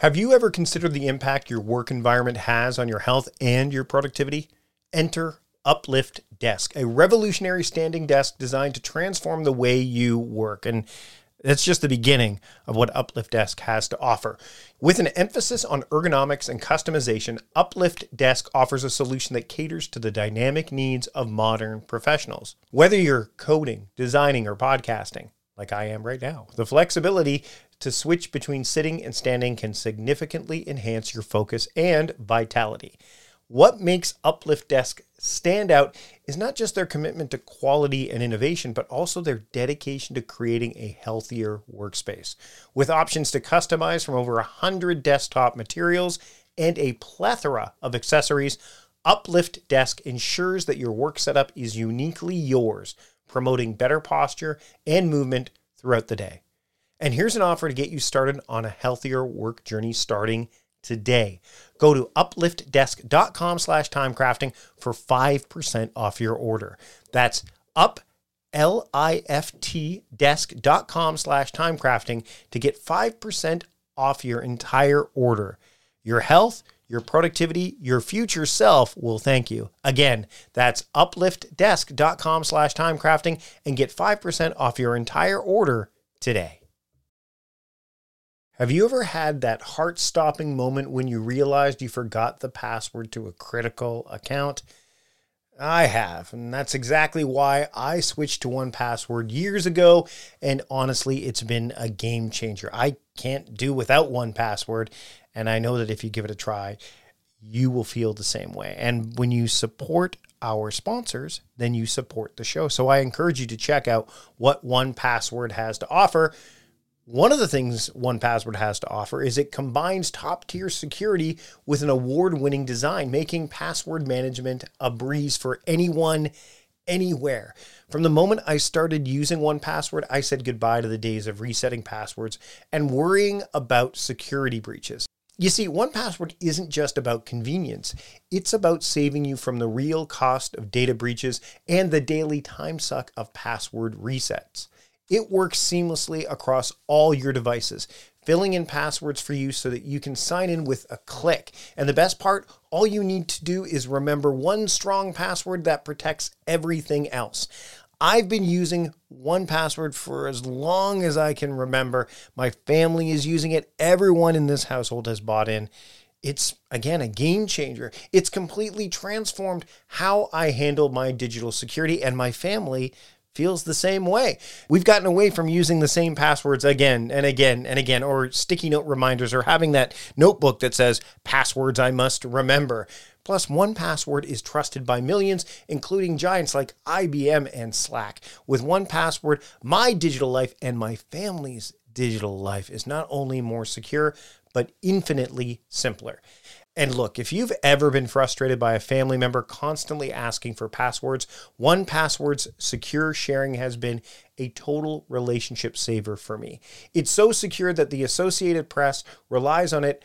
Have you ever considered the impact your work environment has on your health and your productivity? Enter Uplift Desk, a revolutionary standing desk designed to transform the way you work. And that's just the beginning of what Uplift Desk has to offer. With an emphasis on ergonomics and customization, Uplift Desk offers a solution that caters to the dynamic needs of modern professionals. Whether you're coding, designing, or podcasting, like I am right now, the flexibility to switch between sitting and standing can significantly enhance your focus and vitality. What makes Uplift Desk stand out is not just their commitment to quality and innovation, but also their dedication to creating a healthier workspace. With options to customize from over 100 desktop materials and a plethora of accessories, Uplift Desk ensures that your work setup is uniquely yours, promoting better posture and movement throughout the day. And here's an offer to get you started on a healthier work journey starting today. Go to upliftdesk.com slash timecrafting for 5% off your order. That's up L-I-F-T desk.com slash timecrafting to get 5% off your entire order. Your health, your productivity, your future self will thank you. Again, that's upliftdesk.com slash timecrafting and get 5% off your entire order today. Have you ever had that heart stopping moment when you realized you forgot the password to a critical account? I have, and that's exactly why I switched to 1Password years ago. And honestly, it's been a game changer. I can't do without 1Password, and I know that if you give it a try, you will feel the same way. And when you support our sponsors, then you support the show. So I encourage you to check out what 1Password has to offer. One of the things 1Password has to offer is it combines top tier security with an award winning design, making password management a breeze for anyone, anywhere. From the moment I started using 1Password, I said goodbye to the days of resetting passwords and worrying about security breaches. You see, 1Password isn't just about convenience, it's about saving you from the real cost of data breaches and the daily time suck of password resets. It works seamlessly across all your devices, filling in passwords for you so that you can sign in with a click. And the best part, all you need to do is remember one strong password that protects everything else. I've been using 1Password for as long as I can remember. My family is using it. Everyone in this household has bought in. It's again a game changer. It's completely transformed how I handle my digital security, and my family feels the same way. We've gotten away from using the same passwords again and again and again, or sticky note reminders, or having that notebook that says passwords I must remember. Plus, 1Password is trusted by millions, including giants like IBM and Slack. With 1Password, my digital life and my family's digital life is not only more secure, but infinitely simpler. And look, if you've ever been frustrated by a family member constantly asking for passwords, 1Password's secure sharing has been a total relationship saver for me. It's so secure that the Associated Press relies on it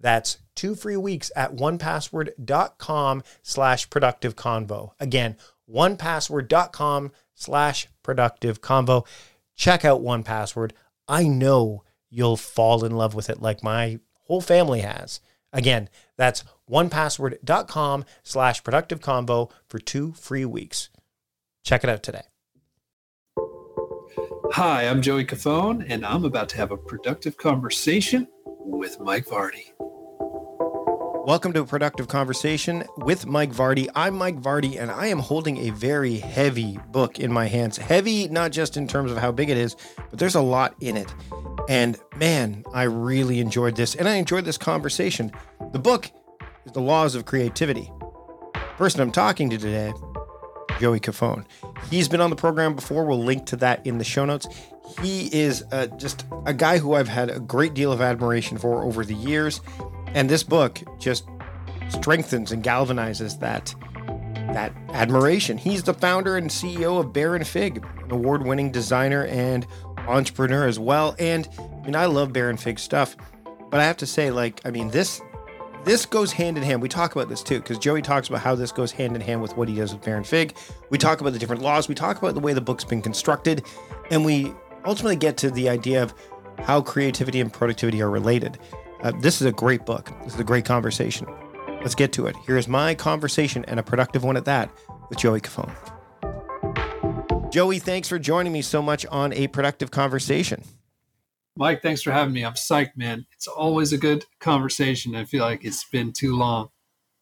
That's two free weeks at onepassword.com slash productive convo. Again, onepassword.com slash productive convo. Check out 1Password. I know you'll fall in love with it like my whole family has. Again, that's onepassword.com slash productive convo for two free weeks. Check it out today. Hi, I'm Joey Cofone, and I'm about to have a productive conversation with Mike Vardy. Welcome to a productive conversation with Mike Vardy. I'm Mike Vardy, and I am holding a very heavy book in my hands. Heavy, not just in terms of how big it is, but there's a lot in it. And man, I really enjoyed this, and I enjoyed this conversation. The book is The Laws of Creativity. The person I'm talking to today, Joey Cofone. He's been on the program before. We'll link to that in the show notes. He is uh, just a guy who I've had a great deal of admiration for over the years. And this book just strengthens and galvanizes that that admiration. He's the founder and CEO of Baronfig, an award-winning designer and entrepreneur as well. And I mean, I love Baronfig stuff, but I have to say, like, I mean, this this goes hand in hand. We talk about this too, because Joey talks about how this goes hand in hand with what he does with Baronfig. We talk about the different laws. We talk about the way the book's been constructed, and we ultimately get to the idea of how creativity and productivity are related. Uh, this is a great book. This is a great conversation. Let's get to it. Here's my conversation, and a productive one at that, with Joey Cofone. Joey, thanks for joining me so much on a productive conversation. Mike, thanks for having me. I'm psyched, man. It's always a good conversation. I feel like it's been too long.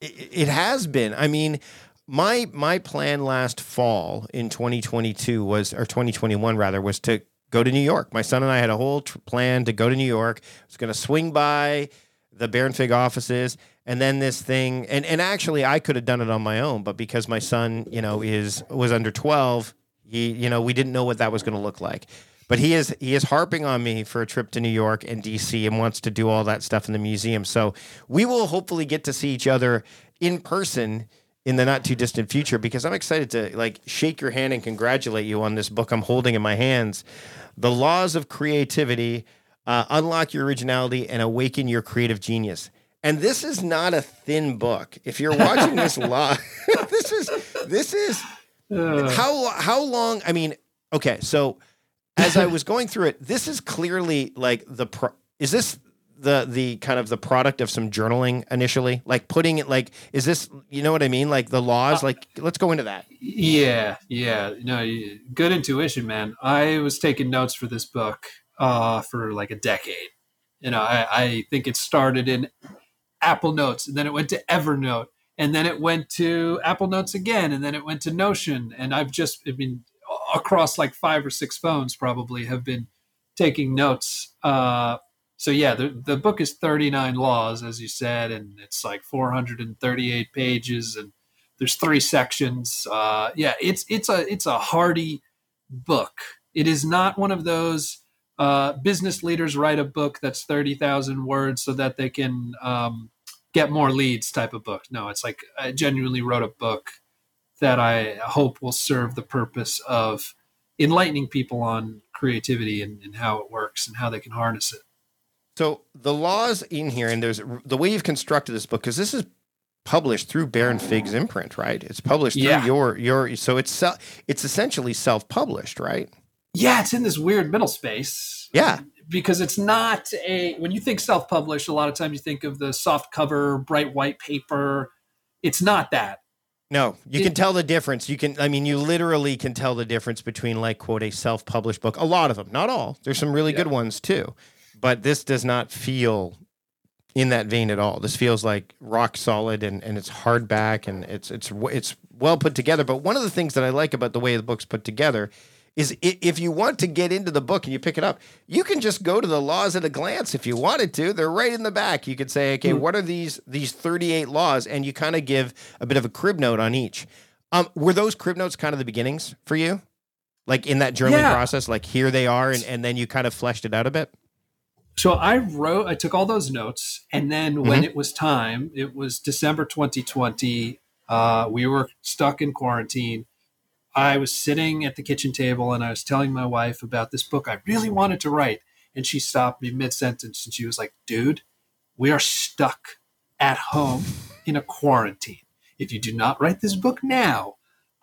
It, it has been. I mean, my my plan last fall in 2022 was or 2021 rather was to go to New York. My son and I had a whole plan to go to New York. I was going to swing by the Baronfig offices and then this thing and and actually I could have done it on my own, but because my son, you know, is was under 12, he you know, we didn't know what that was going to look like. But he is he is harping on me for a trip to New York and DC and wants to do all that stuff in the museum. So we will hopefully get to see each other in person in the not too distant future because I'm excited to like shake your hand and congratulate you on this book I'm holding in my hands. The Laws of Creativity, uh, Unlock Your Originality and Awaken Your Creative Genius. And this is not a thin book. If you're watching this live, this is this is Uh, how how long? I mean, okay, so as I was going through it, this is clearly like the pro- is this the the kind of the product of some journaling initially, like putting it like is this you know what I mean, like the laws? Like let's go into that. yeah, yeah. No, good intuition, man. I was taking notes for this book uh, for like a decade. You know, I, I think it started in Apple Notes, and then it went to Evernote, and then it went to Apple Notes again, and then it went to Notion. And I've just, I mean, across like five or six phones, probably have been taking notes. Uh, so yeah, the the book is 39 laws, as you said, and it's like 438 pages, and there's three sections. Uh, yeah, it's it's a it's a hardy book. It is not one of those uh, business leaders write a book that's 30,000 words so that they can um, get more leads type of book. No, it's like I genuinely wrote a book that I hope will serve the purpose of enlightening people on creativity and, and how it works and how they can harness it. So the laws in here, and there's the way you've constructed this book because this is published through Baronfig's imprint, right? It's published through Yeah. your your so it's it's essentially self published, right? Yeah, it's in this weird middle space. Yeah. because it's not a when you think self-published a lot of times you think of the soft cover bright white paper it's not that No, you It- can tell the difference. You can, I mean, you literally can tell the difference between, like, quote, a self published book. A lot of them, not all. There's some really good ones too. But this does not feel in that vein at all. This feels like rock solid and, and it's hardback and it's, it's, it's well put together. But one of the things that I like about the way the book's put together is if you want to get into the book and you pick it up, you can just go to the laws at a glance if you wanted to. They're right in the back. You could say, okay, Hmm. what are these these 38 laws? And you kind of give a bit of a crib note on each. Um, were those crib notes kind of the beginnings for you? Like in that journaling Yeah. process, like here they are, and, and then you kind of fleshed it out a bit? So i wrote i took all those notes and then when it was time it was december 2020 uh, we were stuck in quarantine i was sitting at the kitchen table and i was telling my wife about this book i really wanted to write and she stopped me mid-sentence and she was like dude we are stuck at home in a quarantine if you do not write this book now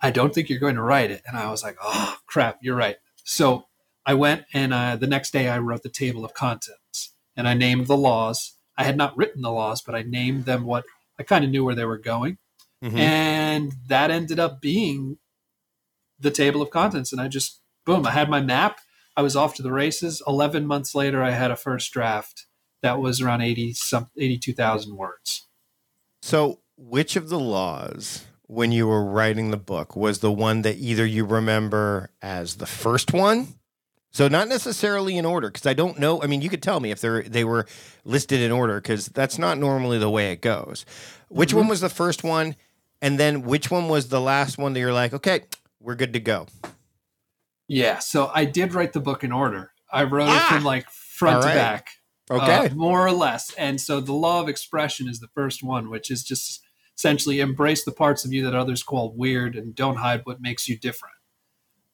I don't think you're going to write it. And I was like, oh, crap, you're right. So I went and uh, the next day I wrote the table of contents and I named the laws. I had not written the laws, but I named them what I kind of knew where they were going. Mhm. And that ended up being the table of contents. And I just, boom, I had my map. I was off to the races. 11 months later, I had a first draft that was around 80 some 82,000 words. So, which of the laws, when you were writing the book, was the one that either you remember as the first one? So, not necessarily in order, because I don't know. I mean, you could tell me if they're they were listed in order, because that's not normally the way it goes. Which Mhm. one was the first one, and then which one was the last one that you're like, okay, we're good to go. Yeah, so I did write the book in order. I wrote Ah! it from like front All to back. Okay. uh, more or less. And so the law of expression is the first one, which is just essentially embrace the parts of you that others call weird and don't hide what makes you different.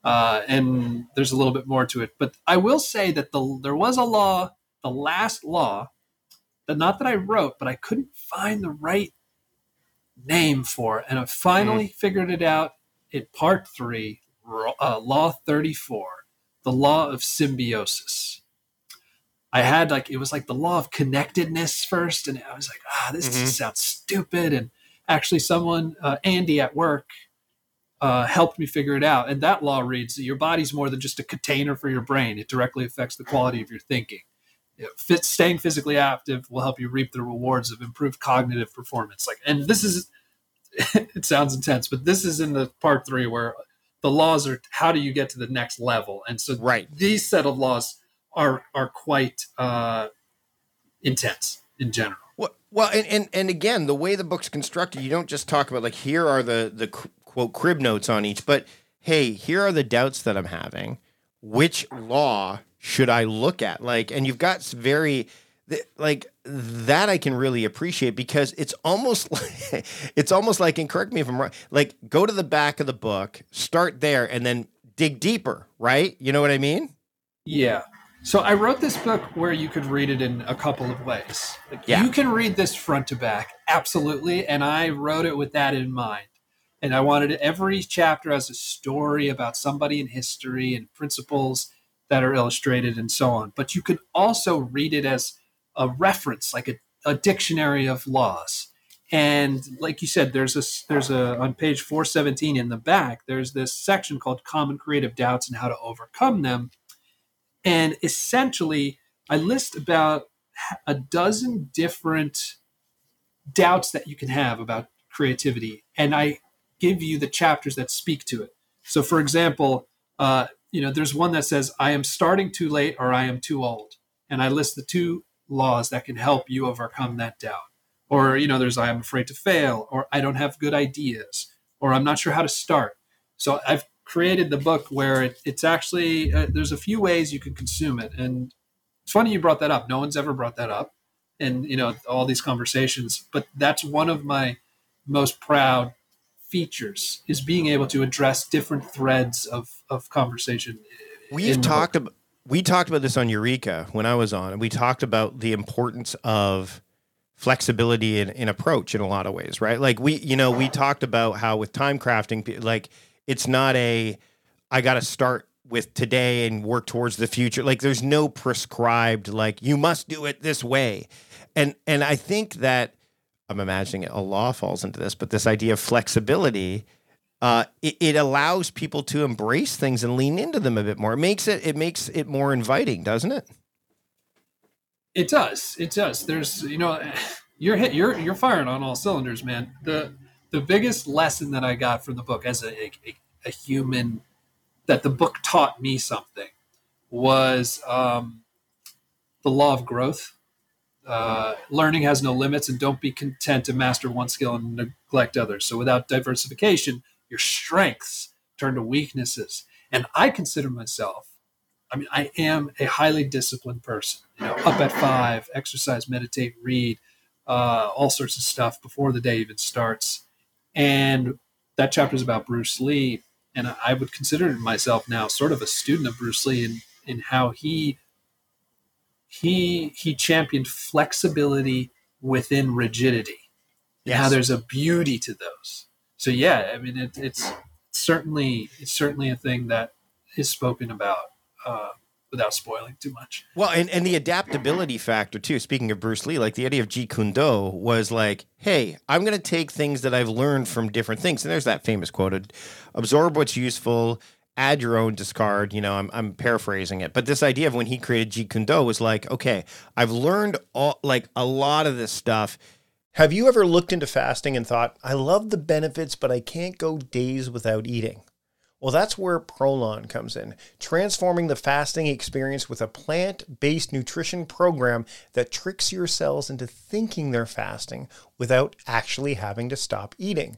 Uh, and there's a little bit more to it, but I will say that the there was a law, the last law, that not that I wrote, but I couldn't find the right name for, it. and I finally figured it out in part three, uh, Law 34, the law of symbiosis. I had like it was like the law of connectedness first, and I was like, ah, this Mhm. just sounds stupid. And actually, someone, uh, Andy at work, uh, helped me figure it out. And that law reads that your body's more than just a container for your brain; it directly affects the quality of your thinking. You know, fit, staying physically active will help you reap the rewards of improved cognitive performance. Like, and this is it sounds intense, but this is in the part three where the laws are how do you get to the next level, and so Right. these set of laws are are quite uh, intense in general. Well, well, and, and and again, the way the book's constructed, you don't just talk about like here are the the quote crib notes on each, but hey, here are the doubts that I'm having. Which law should I look at? Like, and you've got very like that I can really appreciate because it's almost like it's almost like, and correct me if I'm wrong, like go to the back of the book, start there, and then dig deeper, right? You know what I mean? Yeah. So I wrote this book where you could read it in a couple of ways. Like Yeah. You can read this front to back, absolutely, and I wrote it with that in mind. And I wanted every chapter as a story about somebody in history and principles that are illustrated and so on. But you could also read it as a reference, like a, a dictionary of laws. And like you said, there's a there's a on page 417 in the back, there's this section called Common Creative Doubts and How to Overcome Them. And essentially, I list about a dozen different doubts that you can have about creativity, and I give you the chapters that speak to it. So, for example, uh, you know, there's one that says, "I am starting too late" or "I am too old," and I list the two laws that can help you overcome that doubt. Or, you know, there's "I am afraid to fail," or "I don't have good ideas," or "I'm not sure how to start." So, I've created the book where it, it's actually uh, there's a few ways you can consume it, and it's funny you brought that up. No one's ever brought that up, and you know all these conversations. But that's one of my most proud features is being able to address different threads of of conversation. We've talked about we talked about this on Eureka when I was on, and we talked about the importance of flexibility in, in approach in a lot of ways, right? Like we, you know, we talked about how with time crafting, like it's not a I got to start with today and work towards the future. Like there's no prescribed like you must do it this way, and and I think that I'm imagining a law falls into this, but this idea of flexibility uh, it, it allows people to embrace things and lean into them a bit more. It makes it it makes it more inviting, doesn't it? It does. It does. There's, you know, you're hit. You're you're firing on all cylinders, man. The the biggest lesson that I got from the book as a a, a human that the book taught me something was um, the law of growth. Uh, learning has no limits, and don't be content to master one skill and neglect others. So, without diversification, your strengths turn to weaknesses. And I consider myself I mean, I am a highly disciplined person. You know, up at five, exercise, meditate, read, uh, all sorts of stuff before the day even starts. And that chapter is about Bruce Lee, and I would consider myself now sort of a student of Bruce Lee in in how he he he championed flexibility within rigidity. How there's a beauty to those. So yeah, I mean, it, it's certainly it's certainly a thing that is spoken about uh, without spoiling too much. Well, and, and the adaptability factor too. Speaking of Bruce Lee, like the idea of Jeet Kune Do was like, hey, I'm going to take things that I've learned from different things. And there's that famous quote: "Absorb what's useful, add your own, discard." You know, I'm I'm paraphrasing it, but this idea of when he created Jeet Kune Do was like, okay, I've learned all like a lot of this stuff. Have you ever looked into fasting and thought, I love the benefits, but I can't go days without eating? Well, that's where Prolon comes in, transforming the fasting experience with a plant based nutrition program that tricks your cells into thinking they're fasting without actually having to stop eating.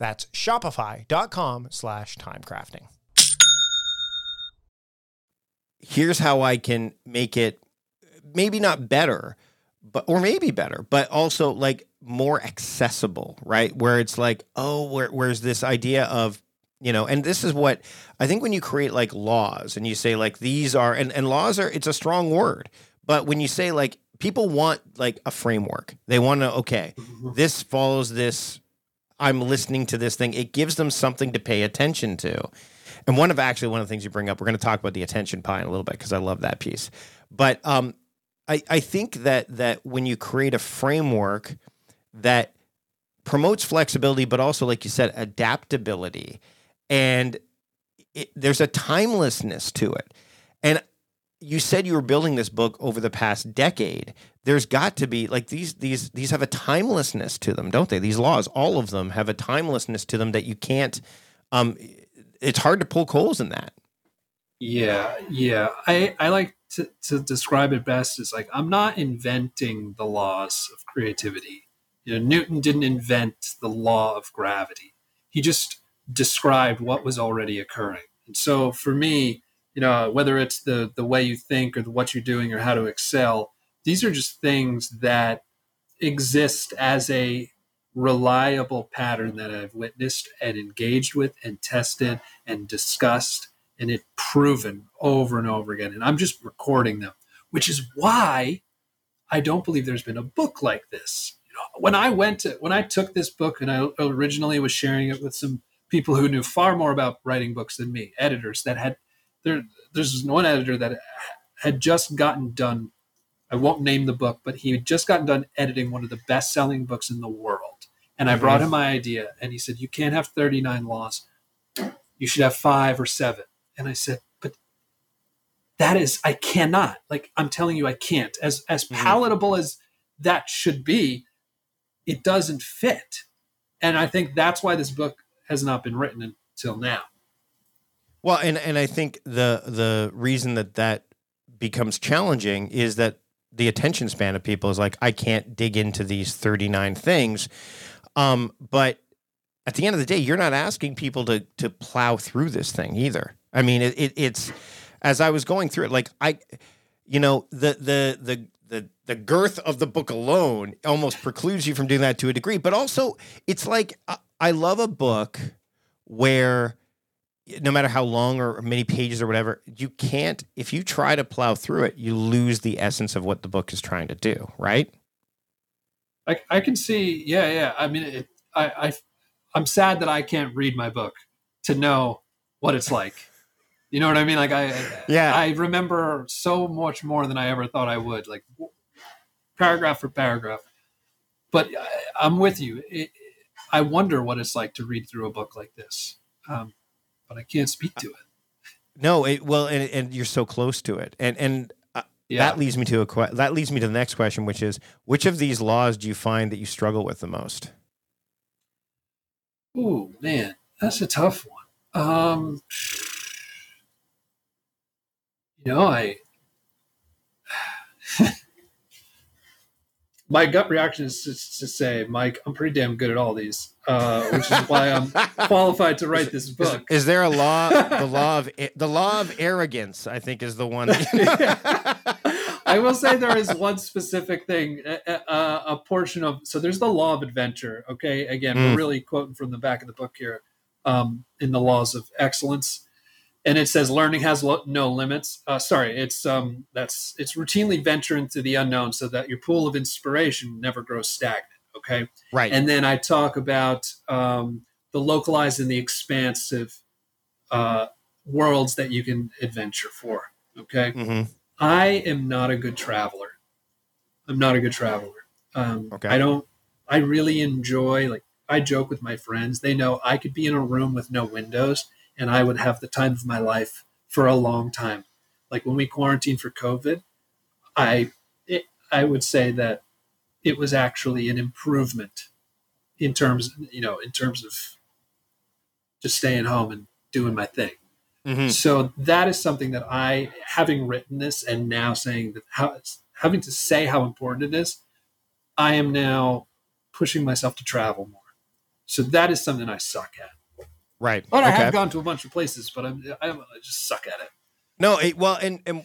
That's shopify.com slash timecrafting. Here's how I can make it maybe not better, but or maybe better, but also like more accessible, right? Where it's like, oh, where, where's this idea of you know and this is what i think when you create like laws and you say like these are and, and laws are it's a strong word but when you say like people want like a framework they want to okay mm-hmm. this follows this I'm listening to this thing. It gives them something to pay attention to. And one of actually one of the things you bring up, we're going to talk about the attention pie in a little bit because I love that piece. But um, I, I think that that when you create a framework that promotes flexibility, but also, like you said, adaptability, and it, there's a timelessness to it. And you said you were building this book over the past decade. There's got to be like these these these have a timelessness to them, don't they? These laws, all of them have a timelessness to them that you can't um it's hard to pull holes in that. Yeah, yeah. I I like to, to describe it best as like I'm not inventing the laws of creativity. You know, Newton didn't invent the law of gravity. He just described what was already occurring. And so for me, you know whether it's the the way you think or the, what you're doing or how to excel these are just things that exist as a reliable pattern that I've witnessed and engaged with and tested and discussed and it proven over and over again. And I'm just recording them which is why I don't believe there's been a book like this. You know, when I went to when I took this book and I originally was sharing it with some people who knew far more about writing books than me editors that had there there's one editor that had just gotten done i won't name the book but he had just gotten done editing one of the best selling books in the world and i brought mm-hmm. him my idea and he said you can't have 39 laws you should have five or seven And I said, but that is, I cannot. Like, I'm telling you, I can't. As, as Mhm. palatable as that should be, it doesn't fit. And I think that's why this book has not been written until now. Well, and and I think the the reason that that becomes challenging is that the attention span of people is like I can't dig into these 39 things. Um, but at the end of the day, you're not asking people to to plow through this thing either. I mean, it, it it's as I was going through it, like I, you know, the the the the the girth of the book alone almost precludes you from doing that to a degree. But also, it's like I, I love a book where no matter how long or many pages or whatever, you can't, if you try to plow through it, you lose the essence of what the book is trying to do, right? I, I can see, yeah, yeah. I mean, it, I, I, I'm sad that I can't read my book to know what it's like. You know what I mean? Like I, Yeah. I remember so much more than I ever thought I would, like paragraph for paragraph. But I, I'm with you. It, I wonder what it's like to read through a book like this, um, but I can't speak to it. No, it, well, and, and you're so close to it. And, and uh, Yeah, that leads me to a, que- that leads me to the next question, which is which of these laws do you find that you struggle with the most? Oh man, that's a tough one. Um, you know, I my gut reaction is to, to say, Mike, I'm pretty damn good at all these, uh, which is why I'm qualified to write this book. is there a law? the law of the law of arrogance, I think, is the one. That, I will say there is one specific thing, a, a, a portion of. So there's the law of adventure. Okay, again, Mm. we're really quoting from the back of the book here, um, in the laws of excellence, and it says learning has lo- no limits. Uh, sorry, it's um, that's it's routinely venture into the unknown so that your pool of inspiration never grows stagnant. Okay, right. and then I talk about um, the localized and the expansive uh, worlds that you can adventure for. Okay. hmm I am not a good traveler. I'm not a good traveler. Um, Okay. I don't. I really enjoy like I joke with my friends. They know I could be in a room with no windows and I would have the time of my life for a long time. Like when we quarantined for COVID, I it, I would say that it was actually an improvement in terms you know in terms of just staying home and doing my thing. hmm So that is something that I, having written this and now saying that how having to say how important it is, I am now pushing myself to travel more. So that is something I suck at. Right. But I have gone to a bunch of places, but I'm, I'm I just suck at it. No, it, well, and and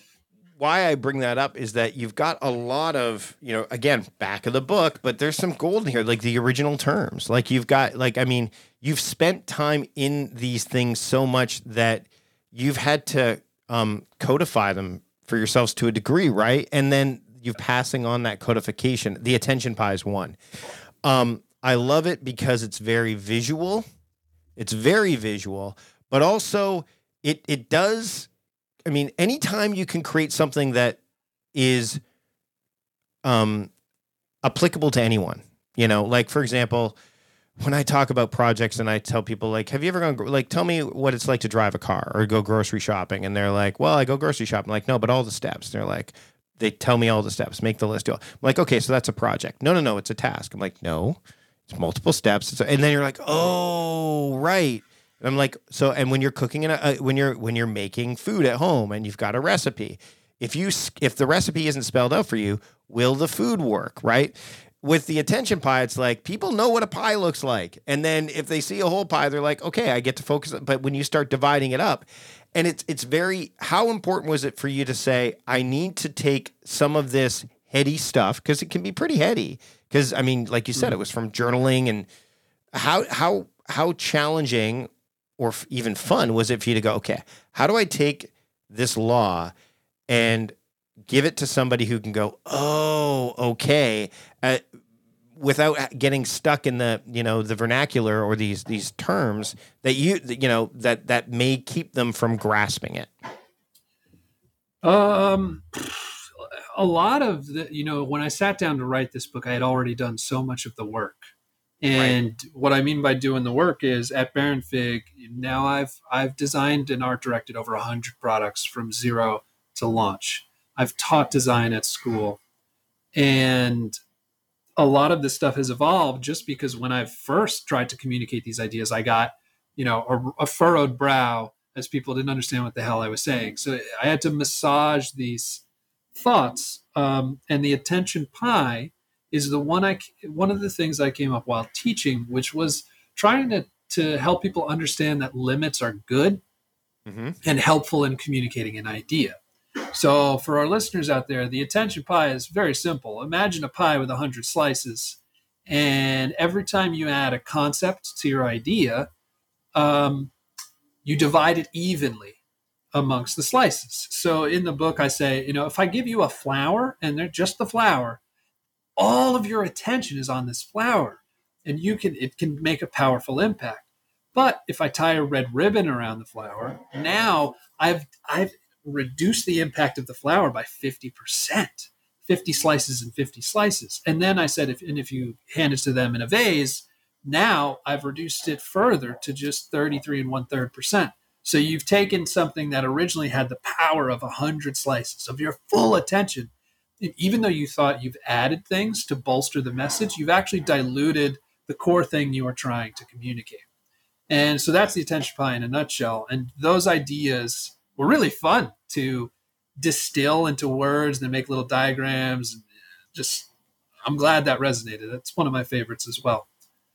why I bring that up is that you've got a lot of, you know, again, back of the book, but there's some gold in here, like the original terms. Like you've got, like, I mean, you've spent time in these things so much that you've had to um, codify them for yourselves to a degree, right? And then you're passing on that codification. The attention pie is one. Um, I love it because it's very visual. It's very visual, but also it it does I mean, anytime you can create something that is um, applicable to anyone, you know, like for example, when I talk about projects and I tell people like, have you ever gone, like, tell me what it's like to drive a car or go grocery shopping. And they're like, well, I go grocery shopping. like, no, but all the steps. They're like, they tell me all the steps, make the list. Do. I'm like, okay, so that's a project. No, no, no, it's a task. I'm like, no, it's multiple steps. It's a- and then you're like, oh, right. And I'm like, so, and when you're cooking in a, uh, when you're when you're making food at home and you've got a recipe, if you if the recipe isn't spelled out for you, will the food work? Right? With the attention pie, it's like people know what a pie looks like, and then if they see a whole pie, they're like, okay, I get to focus. But when you start dividing it up, and it's it's very how important was it for you to say, I need to take some of this heady stuff because it can be pretty heady. Because I mean, like you said, it was from journaling and how how how challenging or f- even fun was it for you to go, okay, how do I take this law and give it to somebody who can go, oh, okay, uh, without getting stuck in the you know the vernacular or these these terms that you you know that that may keep them from grasping it. Um, a lot of the, you know, when I sat down to write this book, I had already done so much of the work And right. what I mean by doing the work is at Baronfig, now I've I've designed and art directed over 100 products from zero to launch. I've taught design at school. And a lot of this stuff has evolved just because when I first tried to communicate these ideas, I got, you know, a, a furrowed brow as people didn't understand what the hell I was saying. So I had to massage these thoughts. Um, and the attention pie is the one I one of the things I came up while teaching, which was trying to to help people understand that limits are good mm-hmm. and helpful in communicating an idea. So, for our listeners out there, the attention pie is very simple. Imagine a pie with 100 slices, and every time you add a concept to your idea, um, you divide it evenly amongst the slices. So, in the book, I say, you know, if I give you a flower and they're just the flower, all of your attention is on this flower, and you can it can make a powerful impact. But if I tie a red ribbon around the flower, now I've I've reduced the impact of the flower by 50%, 50 slices and 50 slices. And then I said, if, and if you hand it to them in a vase, now I've reduced it further to just 33 and one third percent. So you've taken something that originally had the power of 100 slices of your full attention. Even though you thought you've added things to bolster the message, you've actually diluted the core thing you are trying to communicate. And so that's the attention pie in a nutshell. And those ideas were really fun to distill into words and make little diagrams. And Just, I'm glad that resonated. That's one of my favorites as well.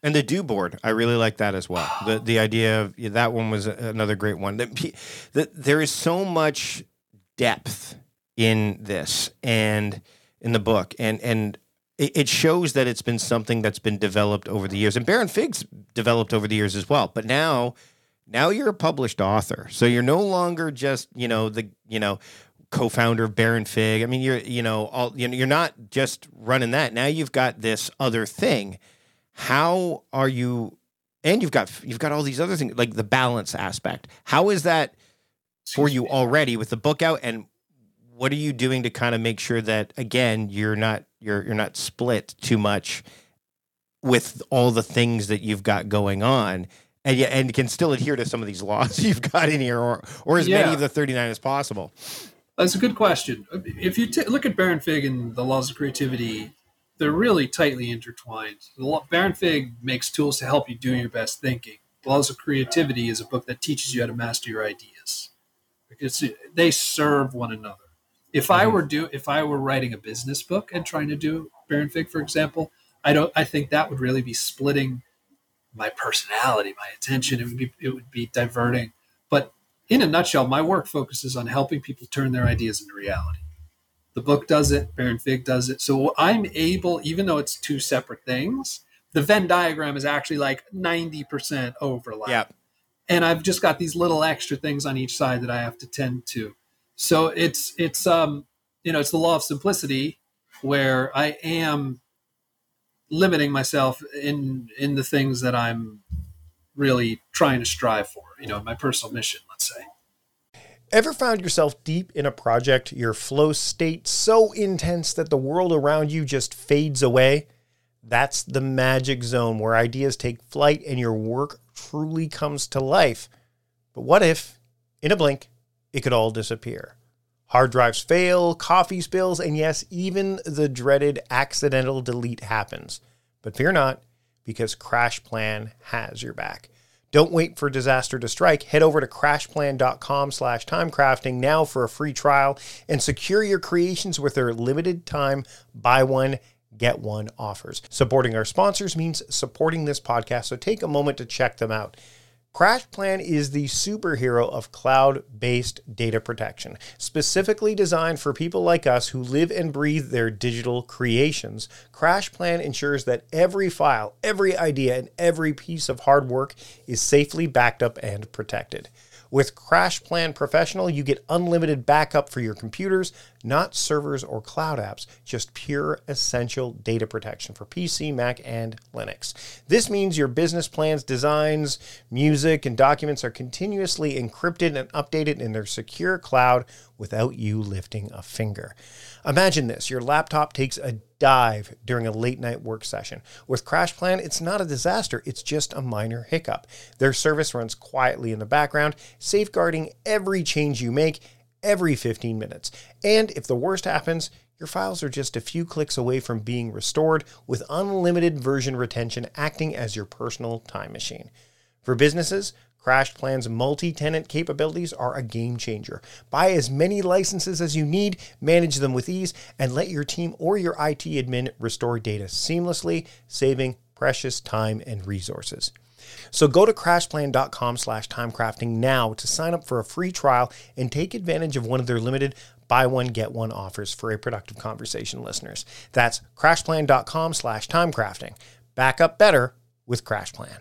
And the do board, I really like that as well. The the idea of yeah, that one was another great one. That there is so much depth in this and in the book, and and it shows that it's been something that's been developed over the years. And Baronfig's developed over the years as well. But now now you're a published author. So you're no longer just, you know, the, you know, co-founder of Baronfig. I mean, you're, you know, all, you know, you're not just running that. Now you've got this other thing. How are you, and you've got, you've got all these other things, like the balance aspect. How is that for you already with the book out? And what are you doing to kind of make sure that, again, you're not, you're, you're not split too much with all the things that you've got going on and yeah, and can still adhere to some of these laws you've got in here, or or as yeah. many of the thirty nine as possible. That's a good question. If you t- look at Baronfig and the laws of creativity, they're really tightly intertwined. Baronfig makes tools to help you do your best thinking. The laws of creativity is a book that teaches you how to master your ideas. It's, they serve one another. If mm-hmm. I were do if I were writing a business book and trying to do Baronfig, for example, I don't. I think that would really be splitting my personality, my attention. It would be it would be diverting. But in a nutshell, my work focuses on helping people turn their ideas into reality. The book does it, Baronfig does it. So I'm able, even though it's two separate things, the Venn diagram is actually like 90% overlap. Yep. And I've just got these little extra things on each side that I have to tend to. So it's it's um you know, it's the law of simplicity where I am limiting myself in in the things that I'm really trying to strive for, you know, my personal mission, let's say. Ever found yourself deep in a project, your flow state so intense that the world around you just fades away? That's the magic zone where ideas take flight and your work truly comes to life. But what if, in a blink, it could all disappear? Hard drives fail, coffee spills, and yes, even the dreaded accidental delete happens. But fear not, because CrashPlan has your back. Don't wait for disaster to strike. Head over to crashplan.com slash timecrafting now for a free trial and secure your creations with their limited time buy one, get one offers. Supporting our sponsors means supporting this podcast, so take a moment to check them out. CrashPlan is the superhero of cloud based data protection, specifically designed for people like us who live and breathe their digital creations. CrashPlan ensures that every file, every idea, and every piece of hard work is safely backed up and protected. With CrashPlan Professional, you get unlimited backup for your computers, not servers or cloud apps, just pure essential data protection for PC, Mac, and Linux. This means your business plans, designs, music, and documents are continuously encrypted and updated in their secure cloud without you lifting a finger. Imagine this your laptop takes a dive during a late night work session. With CrashPlan, it's not a disaster, it's just a minor hiccup. Their service runs quietly in the background, safeguarding every change you make every 15 minutes. And if the worst happens, your files are just a few clicks away from being restored with unlimited version retention acting as your personal time machine. For businesses, CrashPlan's multi tenant capabilities are a game changer. Buy as many licenses as you need, manage them with ease, and let your team or your IT admin restore data seamlessly, saving precious time and resources. So go to crashplan.com slash timecrafting now to sign up for a free trial and take advantage of one of their limited buy one, get one offers for a productive conversation listeners. That's crashplan.com slash timecrafting. Back up better with CrashPlan.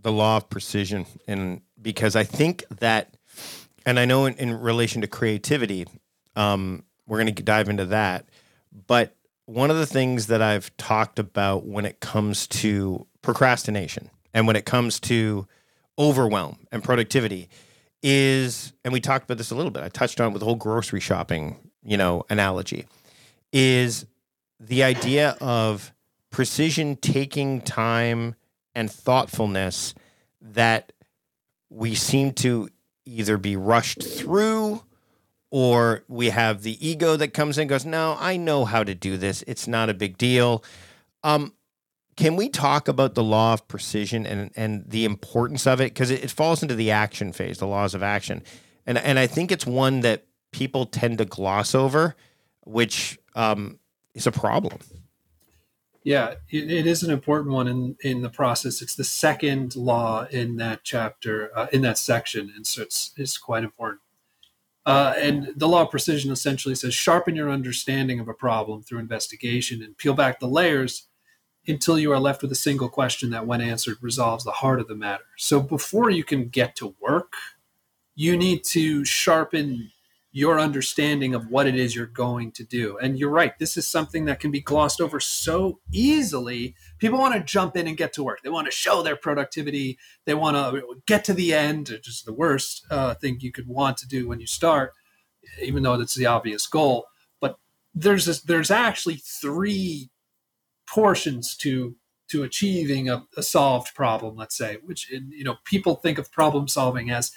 the law of precision, and because I think that, and I know in, in relation to creativity, um, we're going to dive into that. But one of the things that I've talked about when it comes to procrastination and when it comes to overwhelm and productivity is, and we talked about this a little bit. I touched on with the whole grocery shopping, you know, analogy, is the idea of precision taking time and thoughtfulness that we seem to either be rushed through or we have the ego that comes in and goes, No, I know how to do this. It's not a big deal. Um, can we talk about the law of precision and, and the importance of it? Because it, it falls into the action phase, the laws of action. And, and I think it's one that people tend to gloss over, which um, is a problem. Yeah, it, it is an important one in, in the process. It's the second law in that chapter, uh, in that section. And so it's, it's quite important. Uh, and the law of precision essentially says sharpen your understanding of a problem through investigation and peel back the layers until you are left with a single question that, when answered, resolves the heart of the matter. So before you can get to work, you need to sharpen your understanding of what it is you're going to do. And you're right, this is something that can be glossed over so easily. People want to jump in and get to work. They want to show their productivity. They want to get to the end, which is the worst uh, thing you could want to do when you start, even though that's the obvious goal. But there's this, there's actually three portions to to achieving a, a solved problem. Let's say, which you know people think of problem solving as,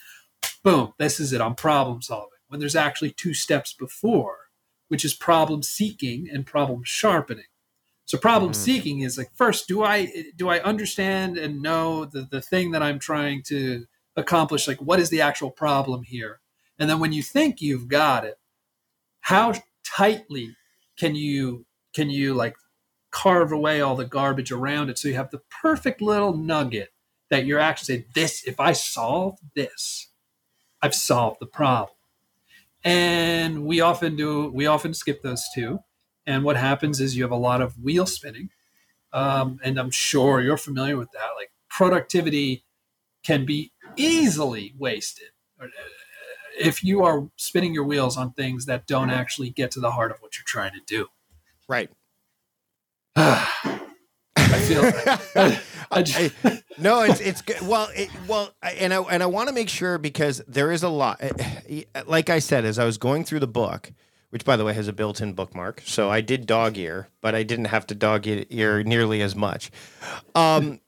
boom, this is it. I'm problem solving when there's actually two steps before, which is problem seeking and problem sharpening. So problem mm-hmm. seeking is like first, do I do I understand and know the, the thing that I'm trying to accomplish? Like what is the actual problem here? And then when you think you've got it, how tightly can you can you like carve away all the garbage around it so you have the perfect little nugget that you're actually saying, this, if I solve this, I've solved the problem and we often do we often skip those two. And what happens is you have a lot of wheel spinning. Um, and i'm sure you're familiar with that. Like productivity can be easily wasted uh, if you are spinning your wheels on things that don't actually get to the heart of what you're trying to do. Right I feel. I just, no, it's it's good. Well, it, well, and I and I want to make sure because there is a lot. Like I said, as I was going through the book, which by the way has a built-in bookmark, so I did dog ear, but I didn't have to dog ear nearly as much. Um,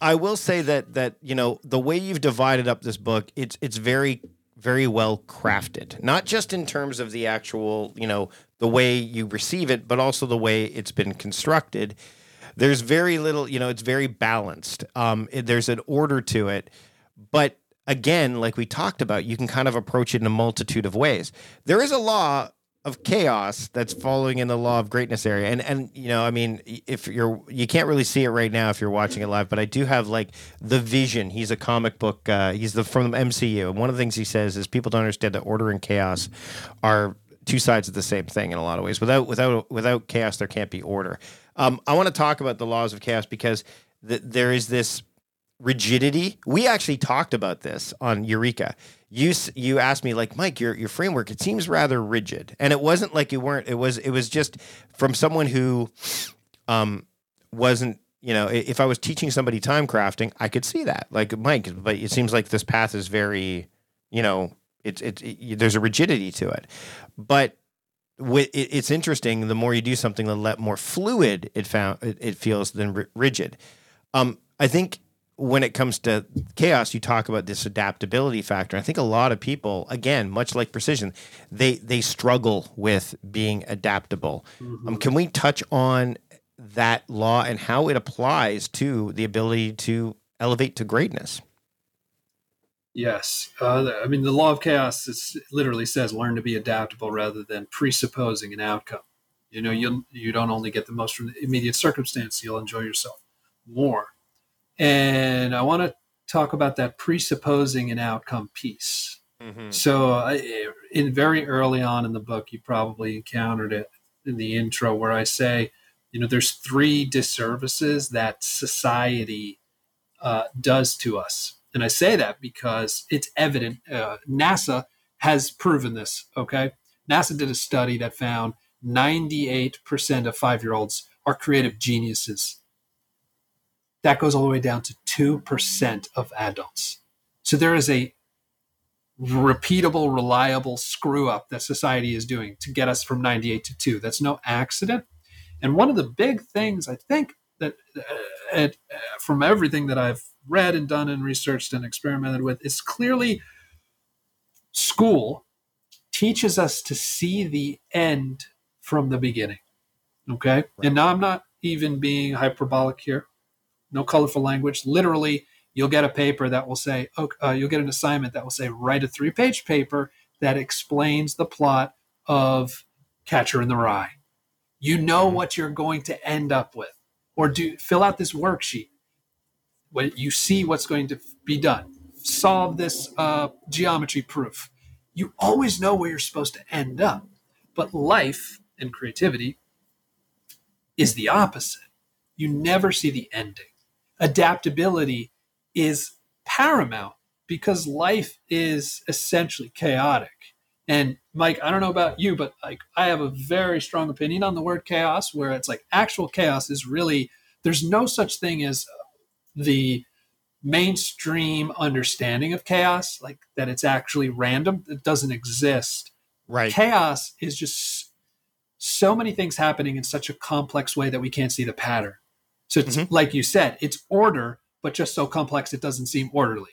I will say that that you know the way you've divided up this book, it's it's very very well crafted, not just in terms of the actual you know the way you receive it, but also the way it's been constructed there's very little, you know, it's very balanced. Um, it, there's an order to it, but again, like we talked about, you can kind of approach it in a multitude of ways. There is a law of chaos that's following in the law of greatness area. And and you know, I mean, if you're you can't really see it right now if you're watching it live, but I do have like the vision. He's a comic book uh, he's the from the MCU. And one of the things he says is people don't understand that order and chaos are two sides of the same thing in a lot of ways. Without without without chaos, there can't be order. Um, I want to talk about the laws of chaos because th- there is this rigidity. We actually talked about this on Eureka. You you asked me like Mike, your your framework it seems rather rigid, and it wasn't like you weren't. It was it was just from someone who um, wasn't. You know, if I was teaching somebody time crafting, I could see that. Like Mike, but it seems like this path is very, you know, it's it's it, there's a rigidity to it, but it's interesting. The more you do something, the more fluid it found it feels than rigid. Um, I think when it comes to chaos, you talk about this adaptability factor. I think a lot of people, again, much like precision, they they struggle with being adaptable. Mm-hmm. Um, can we touch on that law and how it applies to the ability to elevate to greatness? Yes, uh, I mean the law of chaos is, literally says learn to be adaptable rather than presupposing an outcome. You know, you you don't only get the most from the immediate circumstance; you'll enjoy yourself more. And I want to talk about that presupposing an outcome piece. Mm-hmm. So, uh, in very early on in the book, you probably encountered it in the intro where I say, you know, there's three disservices that society uh, does to us. And I say that because it's evident. Uh, NASA has proven this. Okay. NASA did a study that found 98% of five year olds are creative geniuses that goes all the way down to 2% of adults. So there is a repeatable, reliable screw up that society is doing to get us from 98 to 2. That's no accident. And one of the big things I think that uh, uh, from everything that I've read and done and researched and experimented with is clearly school teaches us to see the end from the beginning. Okay. Right. And now I'm not even being hyperbolic here no colorful language. Literally, you'll get a paper that will say, uh, you'll get an assignment that will say, write a three page paper that explains the plot of Catcher in the Rye. You know mm-hmm. what you're going to end up with, or do fill out this worksheet. When you see what's going to be done, solve this uh, geometry proof. You always know where you're supposed to end up, but life and creativity is the opposite. You never see the ending adaptability is paramount because life is essentially chaotic. And Mike, I don't know about you, but like I have a very strong opinion on the word chaos where it's like actual chaos is really there's no such thing as the mainstream understanding of chaos, like that it's actually random. It doesn't exist. Right. Chaos is just so many things happening in such a complex way that we can't see the pattern. So it's mm-hmm. like you said, it's order, but just so complex it doesn't seem orderly.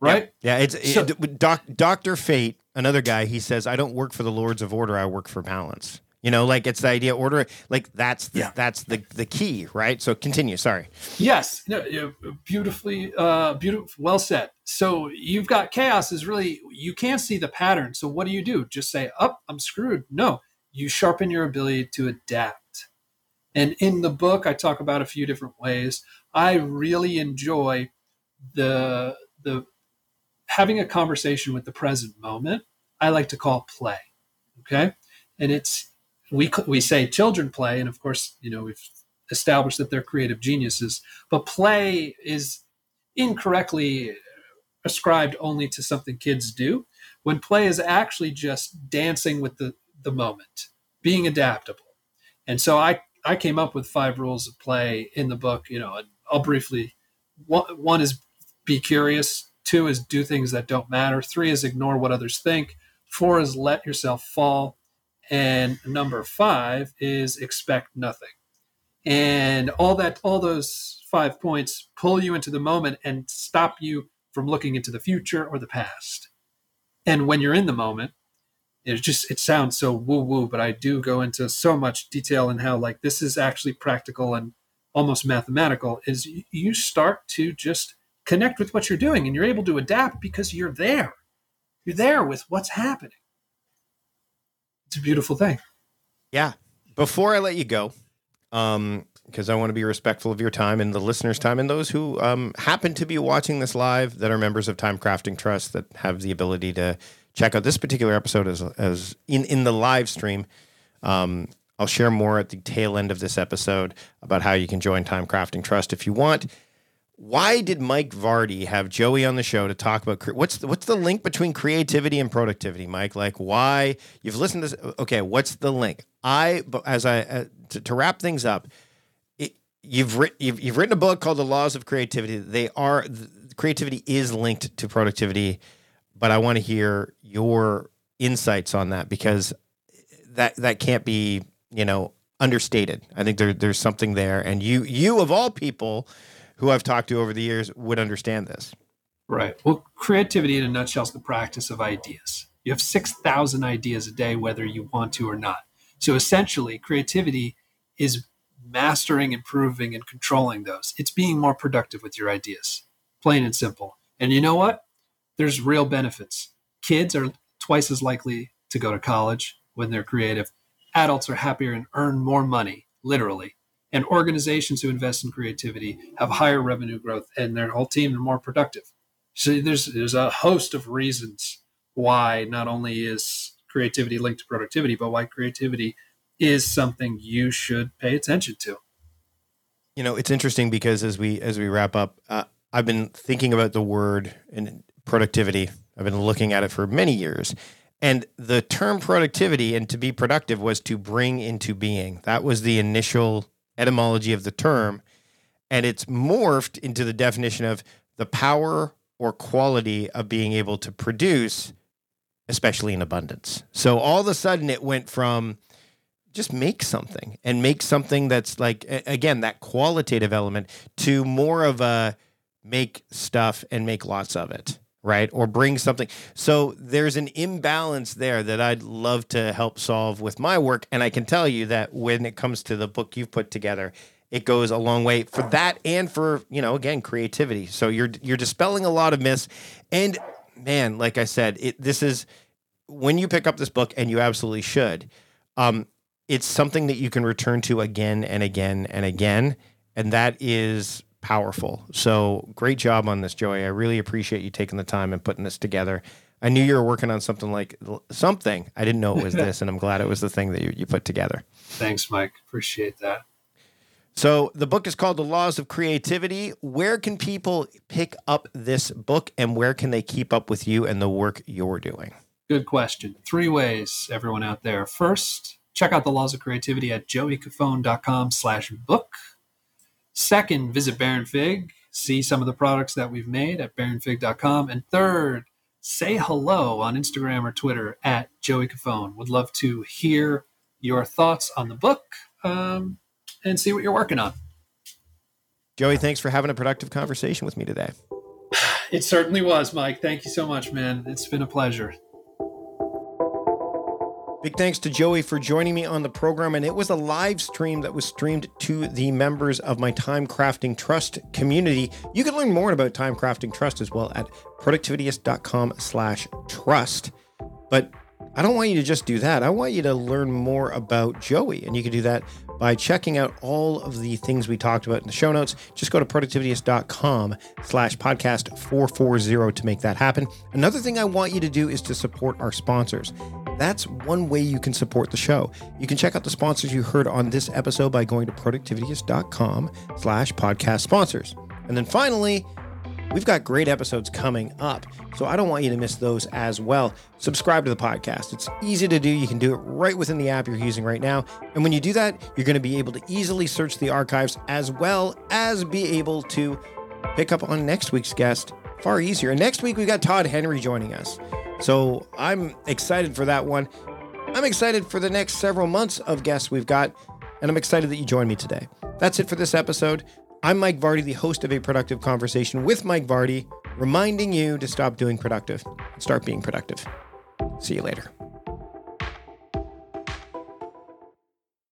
Right? Yeah, yeah it's so, it, doc, Dr. Fate, another guy, he says, I don't work for the lords of order, I work for balance. You know, like it's the idea order, like that's the, yeah. that's the the key, right? So continue. Sorry. Yes, no, beautifully, uh, beautiful, well said. So you've got chaos is really you can't see the pattern. So what do you do? Just say, "Up, oh, I'm screwed." No, you sharpen your ability to adapt. And in the book, I talk about a few different ways. I really enjoy the the having a conversation with the present moment. I like to call play. Okay, and it's we we say children play, and of course, you know we've established that they're creative geniuses, but play is incorrectly ascribed only to something kids do when play is actually just dancing with the the moment being adaptable and so i I came up with five rules of play in the book. You know, I'll briefly. One, one is be curious. Two is do things that don't matter. Three is ignore what others think. Four is let yourself fall. And number five is expect nothing. And all that, all those five points pull you into the moment and stop you from looking into the future or the past. And when you're in the moment, it just it sounds so woo woo, but I do go into so much detail in how like this is actually practical and almost mathematical. Is you start to just connect with what you're doing and you're able to adapt because you're there. You're there with what's happening. It's a beautiful thing. Yeah. Before I let you go, um, because I want to be respectful of your time and the listeners' time and those who um, happen to be watching this live that are members of Time Crafting Trust that have the ability to check out this particular episode as, as in, in the live stream. Um, I'll share more at the tail end of this episode about how you can join Time Crafting Trust if you want. Why did Mike Vardy have Joey on the show to talk about cre- what's the, what's the link between creativity and productivity, Mike? Like why you've listened to this? Okay, what's the link? I as I uh, to, to wrap things up, it, you've written you've, you've written a book called The Laws of Creativity. They are creativity is linked to productivity, but I want to hear your insights on that because that that can't be you know understated. I think there, there's something there, and you you of all people who I've talked to over the years would understand this. Right. Well, creativity in a nutshell is the practice of ideas. You have 6,000 ideas a day, whether you want to or not. So essentially, creativity is mastering, improving, and controlling those. It's being more productive with your ideas, plain and simple. And you know what? There's real benefits. Kids are twice as likely to go to college when they're creative. Adults are happier and earn more money, literally, and organizations who invest in creativity have higher revenue growth and their whole team are more productive. So there's there's a host of reasons why not only is creativity linked to productivity, but why creativity is something you should pay attention to. You know, it's interesting because as we as we wrap up, uh, I've been thinking about the word and productivity. I've been looking at it for many years. And the term productivity and to be productive was to bring into being. That was the initial etymology of the term, and it's morphed into the definition of the power or quality of being able to produce, especially in abundance. So all of a sudden, it went from just make something and make something that's like again that qualitative element to more of a make stuff and make lots of it right? Or bring something. So there's an imbalance there that i'd love to help solve with my work. And i can tell you that when it comes to the book you've put together it goes a long way for that and for you know again creativity. So you're you're dispelling a lot of myths. And man like i said it this is when you pick up this book and you absolutely should um it's something that you can return to again and again and again. And that is powerful. So great job on this, Joey. I really appreciate you taking the time and putting this together. I knew you were working on something like something. I didn't know it was this, and I'm glad it was the thing that you, you put together. Thanks, Mike. Appreciate that. So the book is called The Laws of Creativity. Where can people pick up this book and where can they keep up with you and the work you're doing? Good question. Three ways, everyone out there. First, check out The Laws of Creativity at joeycofone.com slash book. Second, visit Baronfig, see some of the products that we've made at baronfig.com. And third, say hello on Instagram or Twitter at Joey Cofone. Would love to hear your thoughts on the book um, and see what you're working on. Joey, thanks for having a productive conversation with me today. It certainly was, Mike. Thank you so much, man. It's been a pleasure. Big thanks to Joey for joining me on the program. And it was a live stream that was streamed to the members of my Time Crafting Trust community. You can learn more about Time Crafting Trust as well at productivityist.com slash trust. But I don't want you to just do that. I want you to learn more about Joey. And you can do that by checking out all of the things we talked about in the show notes. Just go to productivityist.com slash podcast 440 to make that happen. Another thing I want you to do is to support our sponsors. That's one way you can support the show. You can check out the sponsors you heard on this episode by going to productivityist.com slash podcast sponsors. And then finally, we've got great episodes coming up. So I don't want you to miss those as well. Subscribe to the podcast. It's easy to do. You can do it right within the app you're using right now. And when you do that, you're going to be able to easily search the archives as well as be able to pick up on next week's guest far easier. And next week, we got Todd Henry joining us. So I'm excited for that one. I'm excited for the next several months of guests we've got, and I'm excited that you joined me today. That's it for this episode. I'm Mike Vardy, the host of A Productive Conversation with Mike Vardy, reminding you to stop doing productive start being productive. See you later.